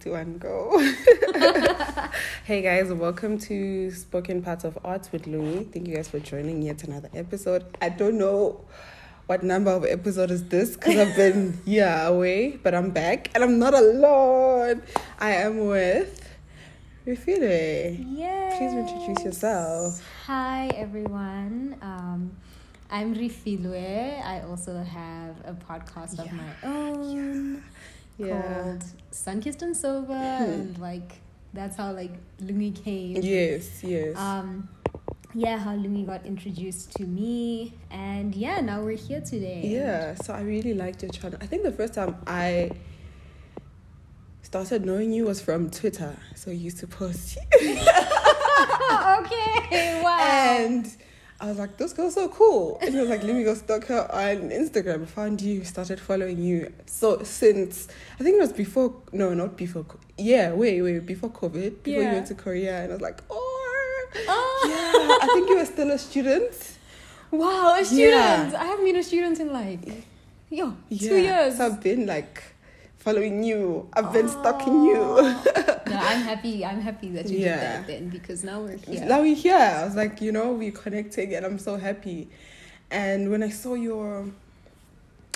two, one, go. hey guys, welcome to Spoken Parts of Arts with Louis. Thank you guys for joining yet another episode. I don't know what number of episode is this because I've been yeah away, but I'm back and I'm not alone. I am with Refiloe. Yes. Please introduce yourself. Hi everyone. Um, I'm Refiloe. I also have a podcast of my own Yeah. Called Sunkissed and Sober, and like that's how like Lungi came. Yes, yes. Um, yeah, how Lungi got introduced to me, and yeah, now we're here today. Yeah, so I really liked your channel. I think the first time I started knowing you was from Twitter. So you used to post. okay. Wow. and I was like, this girl's so cool. And he was like, let me go stalk her on Instagram. Found you, started following you. So since, I think it was before, no, not before. Yeah, wait, wait, before COVID, before you went to Korea. And I was like, oh. oh. Yeah, I think you were still a student. Wow, a student. Yeah. I haven't been a student in like yo Yeah. two years. So I've been like following you. I've been oh. stalking you. no, I'm happy. I'm happy that you Yeah. did that then because now we're here. Now we're here. I was like, you know, we're connecting and I'm so happy. And when I saw your.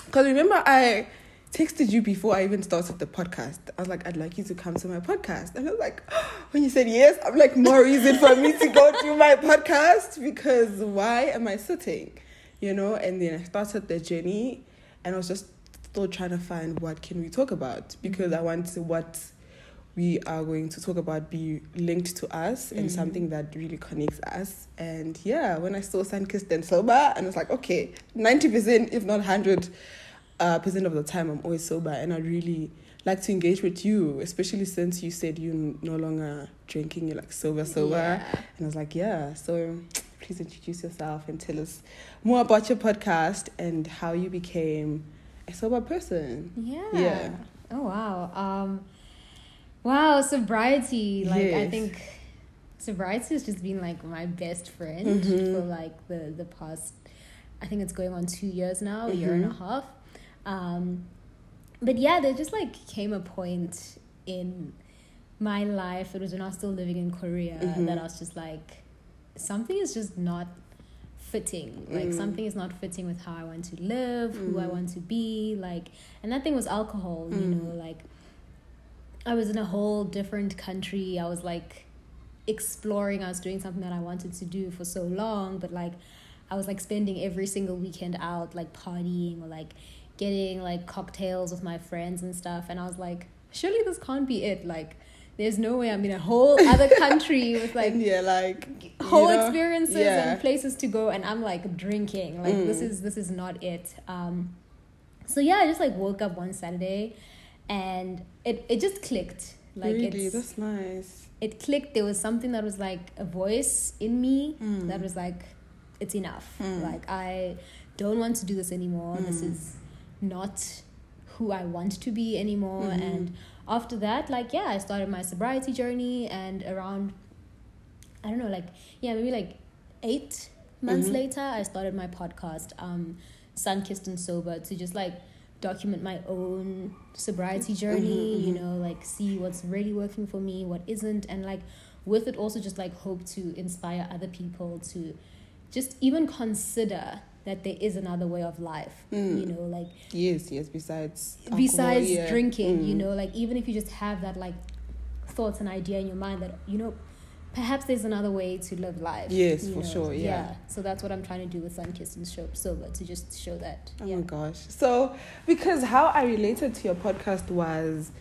Because remember, I texted you before I even started the podcast. I was like, I'd like you to come to my podcast. And I was like, when you said yes, I'm like, more reason for me to go to my podcast because why am I sitting? You know? And then I started the journey and I was just still trying to find what can we talk about because I want to, what we are going to talk about be linked to us and Mhm. something that really connects us. And yeah, when I saw Sunkissed and Sober, and I was like, okay, 90%, if not 100 uh, percent of the time, I'm always sober. And I really like to engage with you, especially since you said you're no longer drinking, you're like sober, sober. Yeah. And I was like, yeah, so please introduce yourself and tell us more about your podcast and how you became a sober person. Yeah. Yeah. Oh wow. Um wow, sobriety. Like I think sobriety has just been like my best friend Mhm. for like the the past I think it's going on two years now, a year and a Mhm. half. Um but yeah, there just like came a point in my life, it was when I was still living in Korea, Mhm. that I was just like something is just not fitting. Like Mm. something is not fitting with how I want to live, who I Mm. want to be, like and that thing was alcohol, you Mm. know, like I was in a whole different country. I was like exploring. I was doing something that I wanted to do for so long, but like I was like spending every single weekend out like partying or like getting like cocktails with my friends and stuff and I was like surely this can't be it like there's no way I'm in a whole other country with like yeah, like you whole know, experiences yeah. and places to go and I'm like drinking like this Mm. is this is not it um so yeah I just like woke up one Saturday and it it just clicked like really, it's that's nice. it clicked there was something that was like a voice in me Mm. that was like it's enough Mm. like I don't want to do this anymore this Mm. is not who I want to be anymore Mhm. and after that like yeah I started my sobriety journey and around I don't know like yeah maybe like 8 months Mhm. later I started my podcast um Sun Kissed and Sober to just like document my own sobriety journey Mhm, you mhm. know like see what's really working for me what isn't and like with it also just like hope to inspire other people to just even consider that there is another way of life Mm. you know like Yes, yes. Besides, alcohol, besides yeah. drinking you Mm. know like even if you just have that like thoughts and idea in your mind that you know perhaps there's another way to live life Yes, you for sure, yeah. so that's what i'm trying to do with sunkissed and Show- sober to just show that Oh yeah my gosh. So, because how I related to your podcast was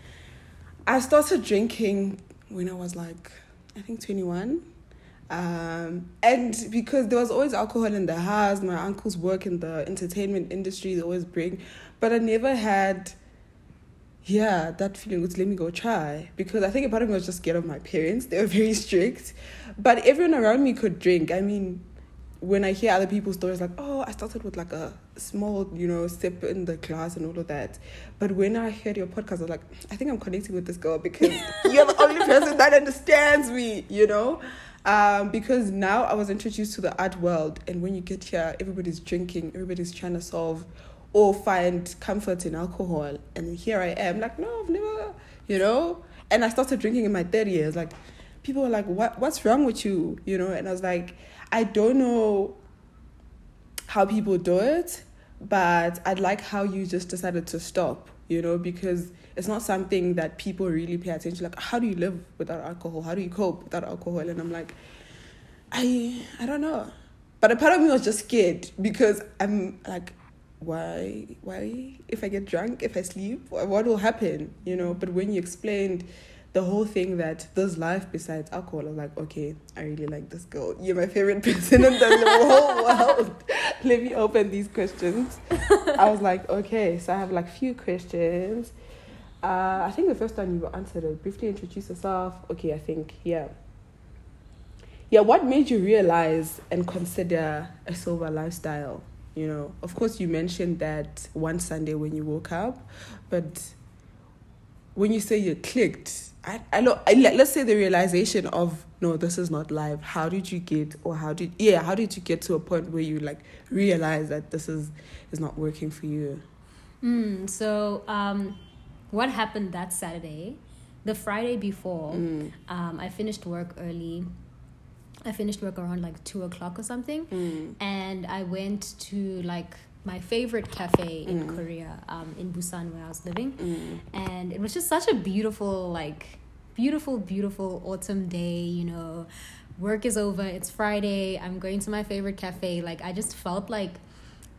I started drinking when I was like, I think 21. Um, and because there was always alcohol in the house, my uncles work in the entertainment industry, they always bring, but I never had, yeah, that feeling, let me go try. Because I think a part of me was just scared of my parents, they were very strict. But everyone around me could drink. I mean, when I hear other people's stories, like, oh, I started with like a small, you know, sip in the class and all of that. But when I heard your podcast, I was like, I think I'm connecting with this girl because you're the only person that understands me, you know? Um, because now I was introduced to the art world, and when you get here, everybody's drinking, everybody's trying to solve or find comfort in alcohol. And here I am, like, no, I've never, you know? and I started drinking in my 30 years. Like, people were like, "What? What's wrong with you?" You know, and I was like, I don't know how people do it, but I'd like how you just decided to stop. You know, because it's not something that people really pay attention. Like, how do you live without alcohol? How do you cope without alcohol? And I'm like, I I don't know. But a part of me was just scared because I'm like, why why if I get drunk, if I sleep, what will happen? You know. But when you explained the whole thing that there's life besides alcohol, I was like, okay, I really like this girl. You're my favorite person in the whole world. Let me open these questions. I was like, okay, so I have like few questions. Uh, I think the first time you answered it, briefly introduce yourself. Okay, I think, yeah. Yeah, what made you realize and consider a sober lifestyle? You know, of course, you mentioned that one Sunday when you woke up, but when you say you clicked, I, I know, I, let's say the realization of, no, this is not live. How did you get, or how did, yeah, how did you get to a point where you like realize that this is, is not working for you? Mm, so, um, what happened that Saturday? The Friday before, Mm. um, I finished work early. I finished work around like two o'clock or something, Mm. and I went to like my favorite cafe in Mm. Korea, um, in Busan, where I was living, Mm. and it was just such a beautiful, like, beautiful, beautiful autumn day. You know, work is over. It's Friday. I'm going to my favorite cafe. Like, I just felt like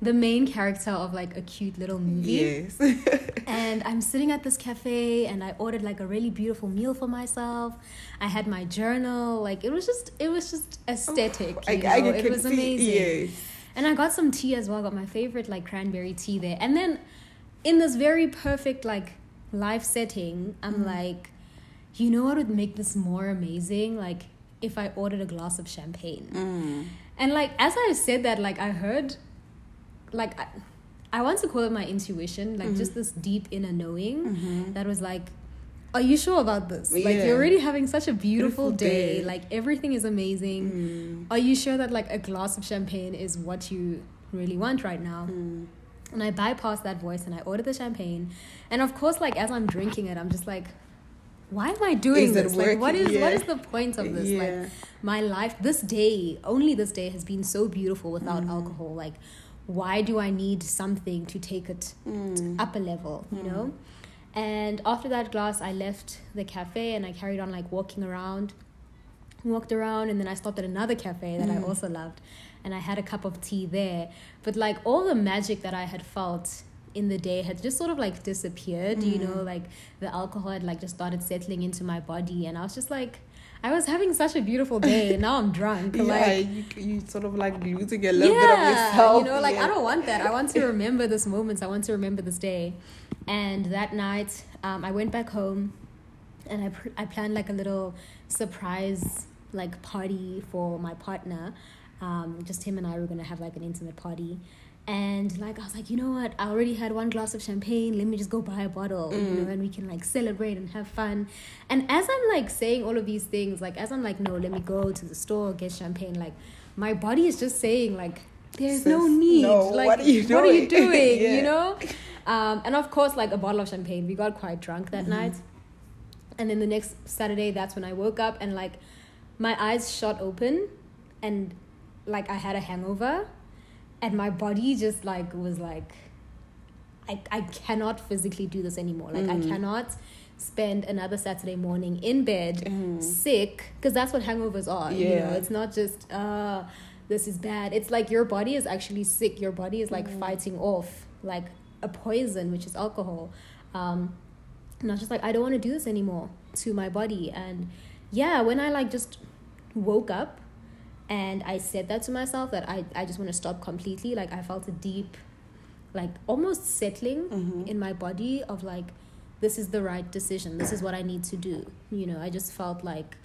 the main character of like a cute little movie. Yes. And I'm sitting at this cafe and I ordered like a really beautiful meal for myself. I had my journal. Like it was just it was just aesthetic. I, you I know? can it was see, amazing. Yes. And I got some tea as well. Got my favorite like cranberry tea there. And then in this very perfect like life setting, I'm Mm. like, you know what would make this more amazing? Like if I ordered a glass of champagne. Mm. And like as I said that, like I heard, like I, I want to call it my intuition, like Mhm. just this deep inner knowing Mhm. that was like, "Are you sure about this? Like you're already having such a beautiful, Beautiful day. day. Like everything is amazing. Mm. Are you sure that like a glass of champagne is what you really want right now?" Mm. And I bypassed that voice and I ordered the champagne. And of course, like as I'm drinking it, I'm just like, why am I doing Is this? Like, what is Yeah. is the point of this? Like, my life, this day, only this day has been so beautiful without Mm. alcohol. Like, why do I need something to take it Mm. up a level? You know. And after that glass, I left the cafe and I carried on like walking around. Walked around and then I stopped at another cafe that I Mm. also loved, and I had a cup of tea there. But like all the magic that I had felt in the day had just sort of like disappeared. You know, Mm. like the alcohol had like just started settling into my body, and I was just like, I was having such a beautiful day, and now I'm drunk. Yeah, like you, you sort of like losing a little bit of yourself. you know, like yeah. I don't want that. I want to remember this moment. I want to remember this day. And that night, um, I went back home, and I pr- I planned like a little surprise like party for my partner. Um, just him and I were gonna have like an intimate party. And like I was like, you know what? I already had one glass of champagne. Let me just go buy a bottle, you Mm. know, and we can like celebrate and have fun. And as I'm like saying all of these things, like as I'm like, no, let me go to the store get champagne. Like my body is just saying like, there's no need. no, like what are you What are you doing? doing? Yeah. You know. Um, and of course, like a bottle of champagne. We got quite drunk that Mhm. night. And then the next Saturday, that's when I woke up and like my eyes shot open and like I had a hangover and my body just like was like I, I cannot physically do this anymore. Like I Mm. cannot spend another Saturday morning in bed Mm. sick because that's what hangovers are. You know, Yeah. it's not just uh this is bad. It's like your body is actually sick. Your body is like Mm. fighting off like a poison, which is alcohol. Um, and I was just like, I don't want to do this anymore to my body. And yeah, when I like just woke up and I said that to myself that I, I just want to stop completely, like I felt a deep, like almost settling Mhm. in my body of like, this is the right decision. This is what I need to do. You know, I just felt like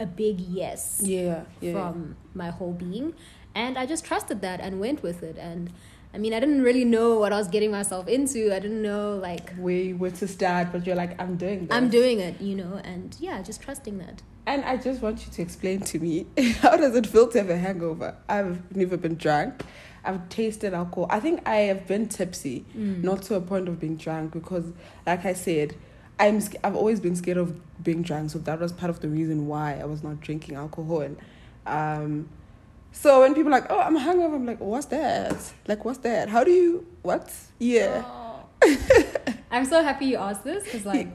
a big yes Yeah, yeah. from my whole being. And I just trusted that and went with it. And I mean, I didn't really know what I was getting myself into. I didn't know, like, where you were to start, but you're like, I'm doing this. I'm doing it, you know, and yeah, just trusting that. And I just want you to explain to me how does it feel to have a hangover? I've never been drunk. I've tasted alcohol. I think I have been tipsy, Mm. not to a point of being drunk, because, like I said, I'm I've always been scared of being drunk, so that was part of the reason why I was not drinking alcohol. And, um, so when people are like, "Oh, I'm hungover," I'm like, "What's that? Like, what's that? How do you what? Yeah, I'm so happy you asked this because like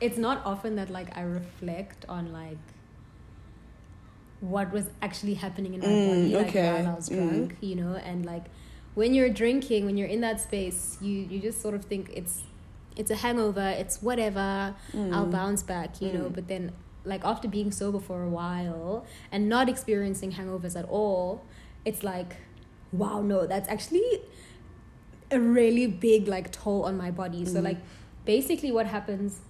it's not often that like I reflect on like what was actually happening in my Mm, body like okay. while I was drunk, you know, and like when you're drinking, when you're in that space, you you just sort of think it's it's a hangover, it's whatever, I'll Mm. bounce back, you know, Mm. but then like after being sober for a while and not experiencing hangovers at all, it's like wow, no, that's actually a really big like toll on my body. So Mhm. like basically what happens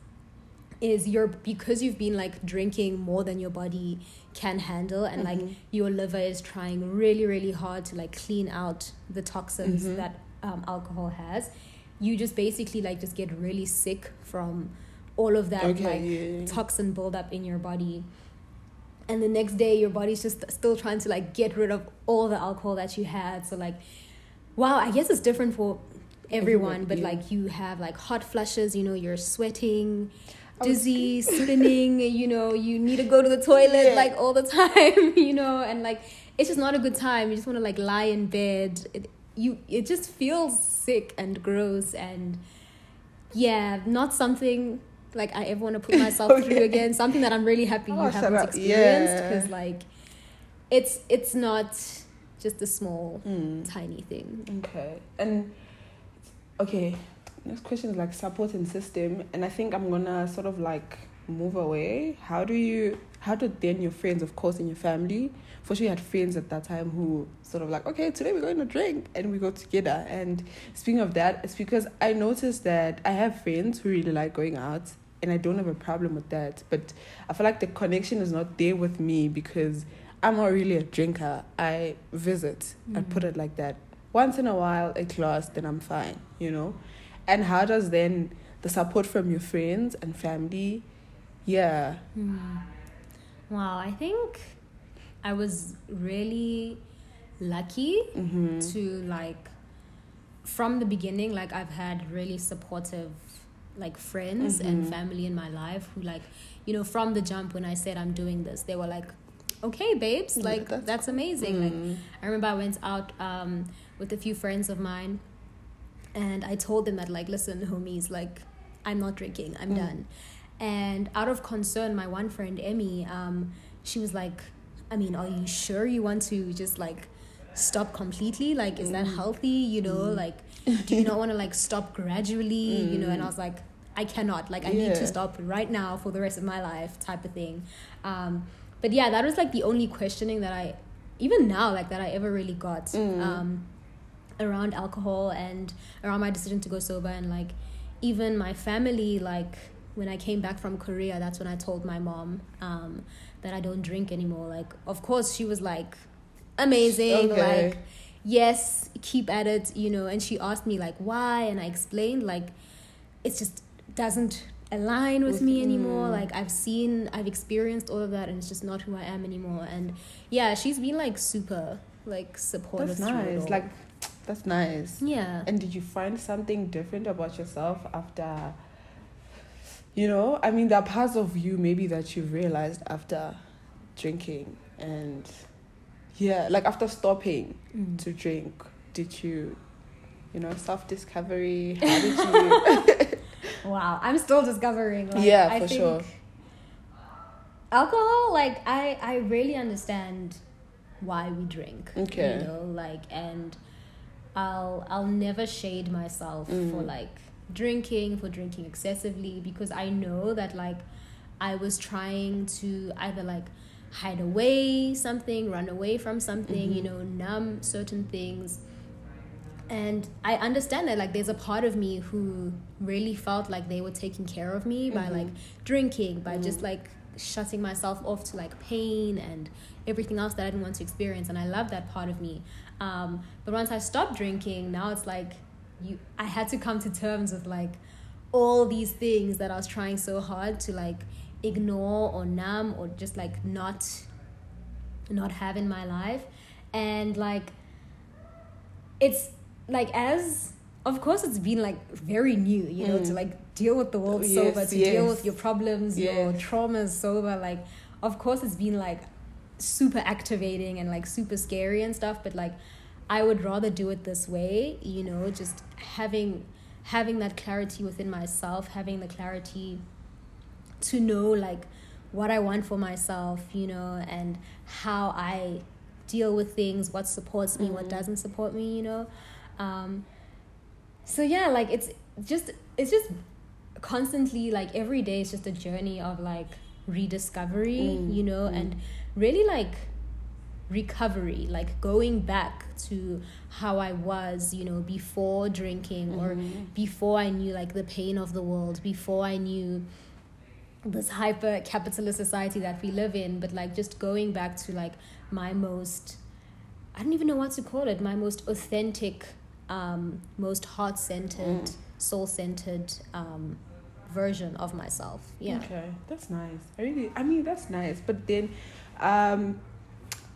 is you're because you've been like drinking more than your body can handle and like Mhm. your liver is trying really really hard to like clean out the toxins Mhm. that um, alcohol has you just basically like just get really sick from all of that okay, like yeah. toxin buildup in your body and the next day your body's just still trying to like get rid of all the alcohol that you had so like wow i guess it's different for everyone Everyone, but yeah. like you have like hot flushes you know you're sweating was dizzy spinning you know you need to go to the toilet Yeah. like all the time you know and like it's just not a good time you just want to like lie in bed it, you it just feels sick and gross and yeah not something like i ever want to put myself through again something that i'm really happy you Oh, shut haven't experienced Yeah. because like it's it's not just a small Mm. tiny thing Okay. And okay, next question is like support system, and I think I'm gonna sort of like move away. How do you? How did then your friends, of course, and your family? For sure, you had friends at that time who sort of like, okay, today we're going to drink, and we go together. And speaking of that, it's because I noticed that I have friends who really like going out, and I don't have a problem with that. But I feel like the connection is not there with me because I'm not really a drinker. I visit. I Mm. put it like that. Once in a while, a glass, then I'm fine, you know? And how does then the support from your friends and family, yeah. Hmm. Wow, I think I was really lucky Mm-hmm. to like from the beginning like I've had really supportive like friends and Mhm. family in my life who like you know from the jump when I said I'm doing this they were like okay babes Yeah, like that's that's, amazing like Mm. I remember I went out um, with a few friends of mine, and I told them that like, listen, homies, like, I'm not drinking. I'm Mm. done. And out of concern, my one friend Emmy, um, she was like, I mean, are you sure you want to just like stop completely? Like, is that Mm. healthy? You know, Mm. like, do you not want to like stop gradually? You know, and I Mm. was like, I cannot. Like, I need to stop right now for the rest of my life, type of thing. Um, but yeah, that was like the only questioning that I, even now, like that I ever really got Mm. um, around alcohol and around my decision to go sober and like even my family like when I came back from Korea, that's when I told my mom um, that I don't drink anymore. Like, of course, she was like, amazing, Okay. like, yes, keep at it, you know. And she asked me like why, and I explained like it just doesn't align with With- me anymore. mm. Like I've seen, I've experienced all of that, and it's just not who I am anymore. And yeah, she's been like super like supportive. That's nice. Like, that's nice. yeah. And did you find something different about yourself after, you know, I mean, there are parts of you maybe that you've realized after drinking and, yeah, like after stopping Mm. to drink, did you, you know, self discovery? How did you? Wow, I'm still discovering. Like, Yeah, I for think sure. Alcohol, like I, I really understand why we drink. Okay. You know, like, and I'll, I'll never shade myself for Mm. like drinking, for drinking excessively, because I know that like I was trying to either like hide away something, run away from something, you Mhm. know, numb certain things and i understand that like there's a part of me who really felt like they were taking care of me by Mhm. like drinking by just Mhm. like shutting myself off to like pain and everything else that i didn't want to experience and i love that part of me um, but once i stopped drinking now it's like you i had to come to terms with like all these things that i was trying so hard to like ignore or numb or just like not not have in my life. And like it's like as of course it's been like very new you know to Mm. like deal with the world Yes, sober to deal with your problems your traumas sober like of course it's been like super activating and like super scary and stuff but like i would rather do it this way you know just having having that clarity within myself having the clarity to know like what i want for myself you know and how i deal with things what supports me what Mhm. doesn't support me you know um so yeah like it's just it's just constantly like every day is just a journey of like rediscovery Mm, you know mm. and really like recovery like going back to how i was you know before drinking or Mhm. before i knew like the pain of the world before i knew this hyper capitalist society that we live in but like just going back to like my most i don't even know what to call it my most authentic um most heart-centered Mm. soul-centered um version of myself yeah Okay, that's nice. I really, I mean, that's nice. But then, um,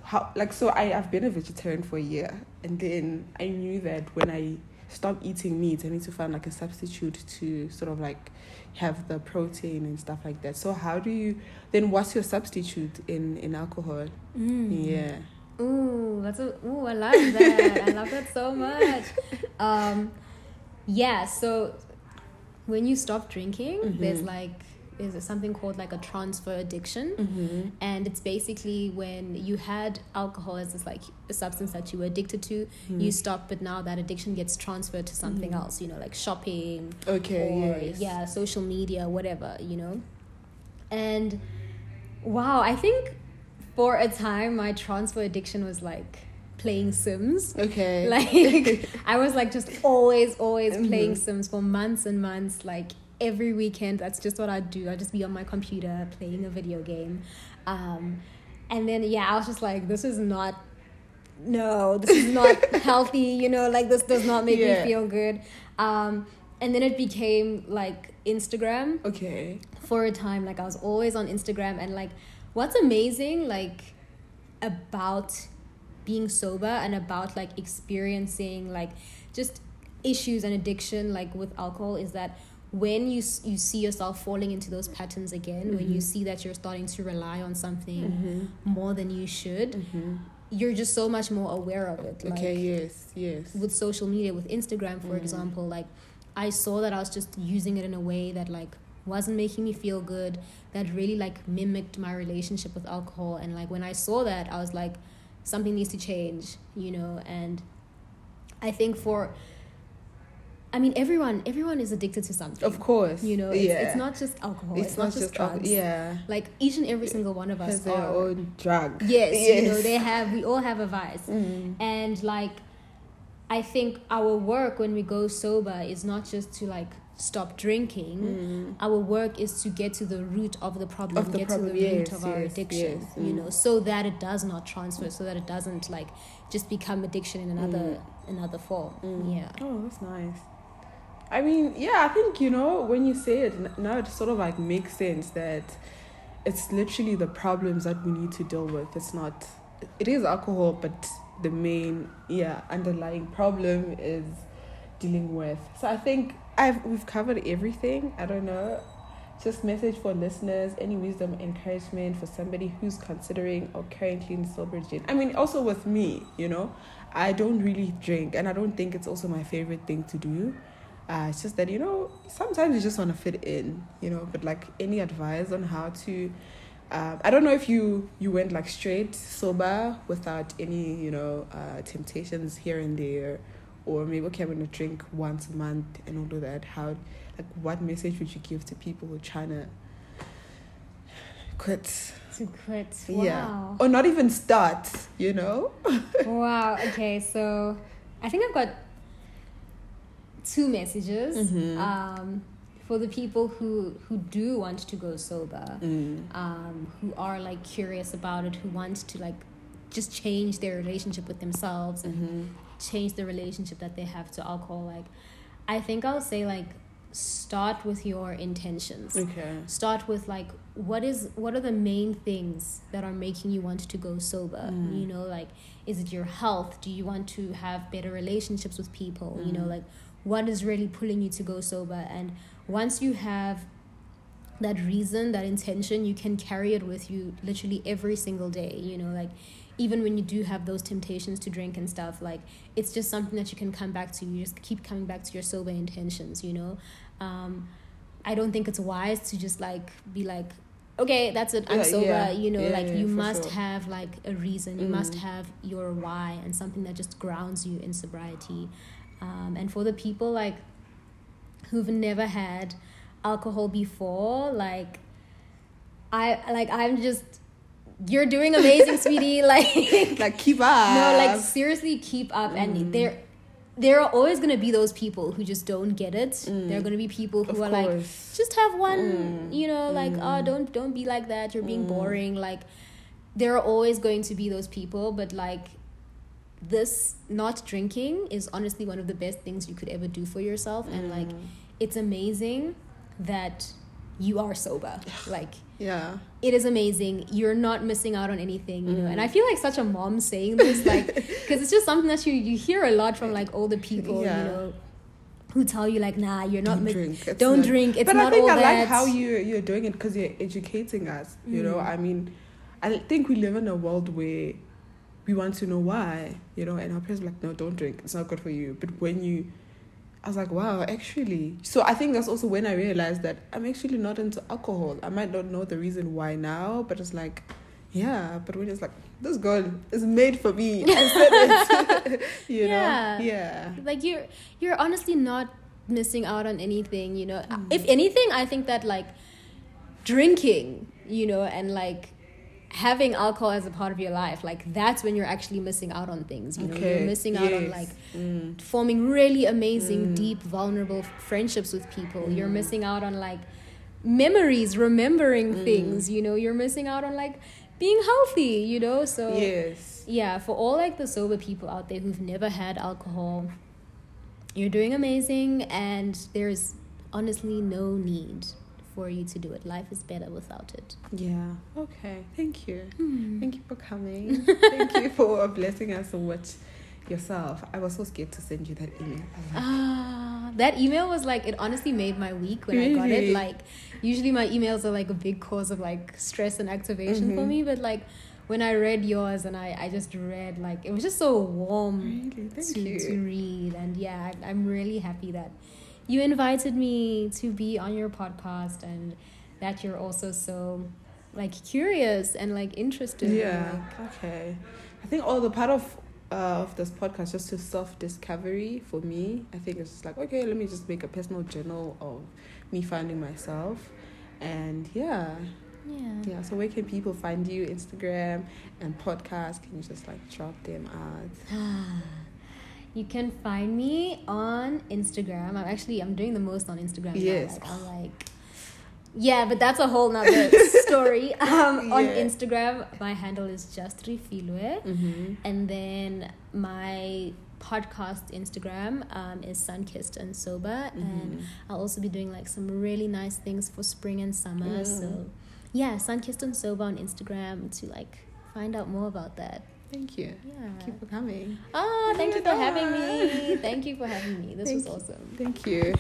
how like so I I've been a vegetarian for a year, and then I knew that when I stop eating meat, I need to find like a substitute to sort of like have the protein and stuff like that. So how do you then? What's your substitute in in alcohol? Mm. Yeah. Ooh, that's a ooh, I love that. I love that so much. Um, yeah, so when you stop drinking, there's Mhm. like there's something called like a transfer addiction. Mm-hmm. And it's basically when you had alcohol as this like a substance that you were addicted to, you stop, but now that addiction gets transferred to something Mhm. else, you know, like shopping, Okay. or yes. yeah social media whatever you know and wow i think for a time my transfer addiction was like playing sims Okay. like i was like just always always playing Mhm. sims for months and months like every weekend. That's just what i do. I just be on my computer playing a video game. Um and then yeah i was just like this is not no this is not healthy you know like this does not make Yeah. me feel good. Um and then it became like instagram. Okay. for a time like i was always on instagram and like what's amazing like about being sober and about like experiencing like just issues and addiction like with alcohol is that when you you see yourself falling into those patterns again when you Mhm. see that you're starting to rely on something Mm-hmm. more than you should Mm-hmm. you're just so much more aware of it like Okay. Yes. Yes. with social media with instagram for Mm. example like i saw that i was just using it in a way that like wasn't making me feel good that really like mimicked my relationship with alcohol and like when i saw that i was like something needs to change you know and i think for i mean everyone everyone is addicted to something Of course. you know it's, yeah. it's not just alcohol it's, not, just al- drugs yeah. like each and every single one of us Has their are own drug. yes, you know they have we all have a vice Mm. and like i think our work when we go sober is not just to like stop drinking Mm. our work is to get to the root of the problem Of the get problem, to the root yes, of our yes, addiction yes, you mm. know so that it does not transfer so that it doesn't like just become addiction in another another form Mm. yeah Oh, that's nice. I mean, yeah, I think, you know, when you say it, now it sort of like makes sense that it's literally the problems that we need to deal with. It's not, it is alcohol, but the main, yeah, underlying problem is dealing with. So I think I've, we've covered everything. I don't know. Just message for listeners, any wisdom, encouragement for somebody who's considering or currently in sober gin. I mean, also with me, you know, I don't really drink, and I don't think it's also my favorite thing to do. Uh, it's just that you know sometimes you just want to fit in, you know. But like any advice on how to, uh, I don't know if you you went like straight sober without any you know uh, temptations here and there, or maybe okay I'm gonna drink once a month and all of that. How like what message would you give to people who are trying to quit? to quit Yeah. Or not even start, you know? wow okay so i think i've got two messages Mhm. um, for the people who who do want to go sober Mm. um, who are like curious about it who want to like just change their relationship with themselves and Mm-hmm. change the relationship that they have to alcohol like i think i'll say like start with your intentions Okay. start with like what is what are the main things that are making you want to go sober Mm. you know like is it your health do you want to have better relationships with people you know Mm. like what is really pulling you to go sober and once you have that reason that intention you can carry it with you literally every single day you know like even when you do have those temptations to drink and stuff like it's just something that you can come back to you just keep coming back to your sober intentions you know um, i don't think it's wise to just like be like okay that's it i'm Yeah, sober yeah. you know Yeah, like you must sure. have like a reason you Mm. must have your why and something that just grounds you in sobriety um, and for the people like who've never had alcohol before like i like i'm just you're doing amazing sweetie like Like keep up. no like seriously keep up Mm. and there there are always going to be those people who just don't get it there are going to be people who Mm. Of are like just have one Mm. you know like oh don't don't be like that you're being boring like there are always going to be those people but like this not drinking is honestly one of the best things you could ever do for yourself and like Mm. it's amazing that you are sober like yeah. it is amazing you're not missing out on anything you know Mm. and i feel like such a mom saying this like because it's just something that you you hear a lot from like older people Yeah. you know who tell you like nah you're not Don't mi- drink. It's don't not- drink it's but not I think all I that like how you you're doing it because you're educating us. You know, Mm. I mean, I think we live in a world where we want to know why. You know, and our parents are like, no, don't drink. It's not good for you. But when you, I was like, wow, actually. So I think that's also when I realized that I'm actually not into alcohol. I might not know the reason why now, but it's like. Yeah, but when it's like this girl is made for me, I said it. you Yeah. know, yeah, like you're you're honestly not missing out on anything you know Mm. if anything i think that like drinking you know and like having alcohol as a part of your life like that's when you're actually missing out on things you know you're missing out on like Mm. forming really amazing Mm. deep vulnerable friendships with people you're Mm. missing out on like memories remembering Mm. things you know you're missing out on like being healthy you know so yes, yeah for all like the sober people out there who've never had alcohol you're doing amazing and there's honestly no need for you to do it life is better without it yeah. Okay, thank you. Hmm. Thank you for coming. Thank you for blessing us so much yourself. I was so scared to send you that email. I like, Ah, that email was like it honestly made my week when I got it. Like usually my emails are like a big cause of like stress and activation for Mhm. me, but like when I read yours and I, I just read like it was just so warm really? Thank to, you. to read and yeah I, i'm really happy that you invited me to be on your podcast and that you're also so like curious and like interested in, yeah. like, Okay. I think all the part of uh, of this podcast just to self discovery for me. I think it's just like okay, let me just make a personal journal of me finding myself, and yeah, yeah yeah. So where can people find you? Instagram and podcast. Can you just like drop them out? you can find me on instagram i'm actually i'm doing the most on instagram now. Yes. like, i'm like yeah but that's a whole nother story um on instagram my handle is just refiloe Mm-hmm. and then my podcast instagram um, is sunkissed and sober and Mhm. i'll also be doing like some really nice things for spring and summer Mm. so yeah sunkissed and sober on instagram to like find out more about that Thank you. yeah Thank you for coming. oh thank you for having me thank you for having me this Thank was awesome Thank you.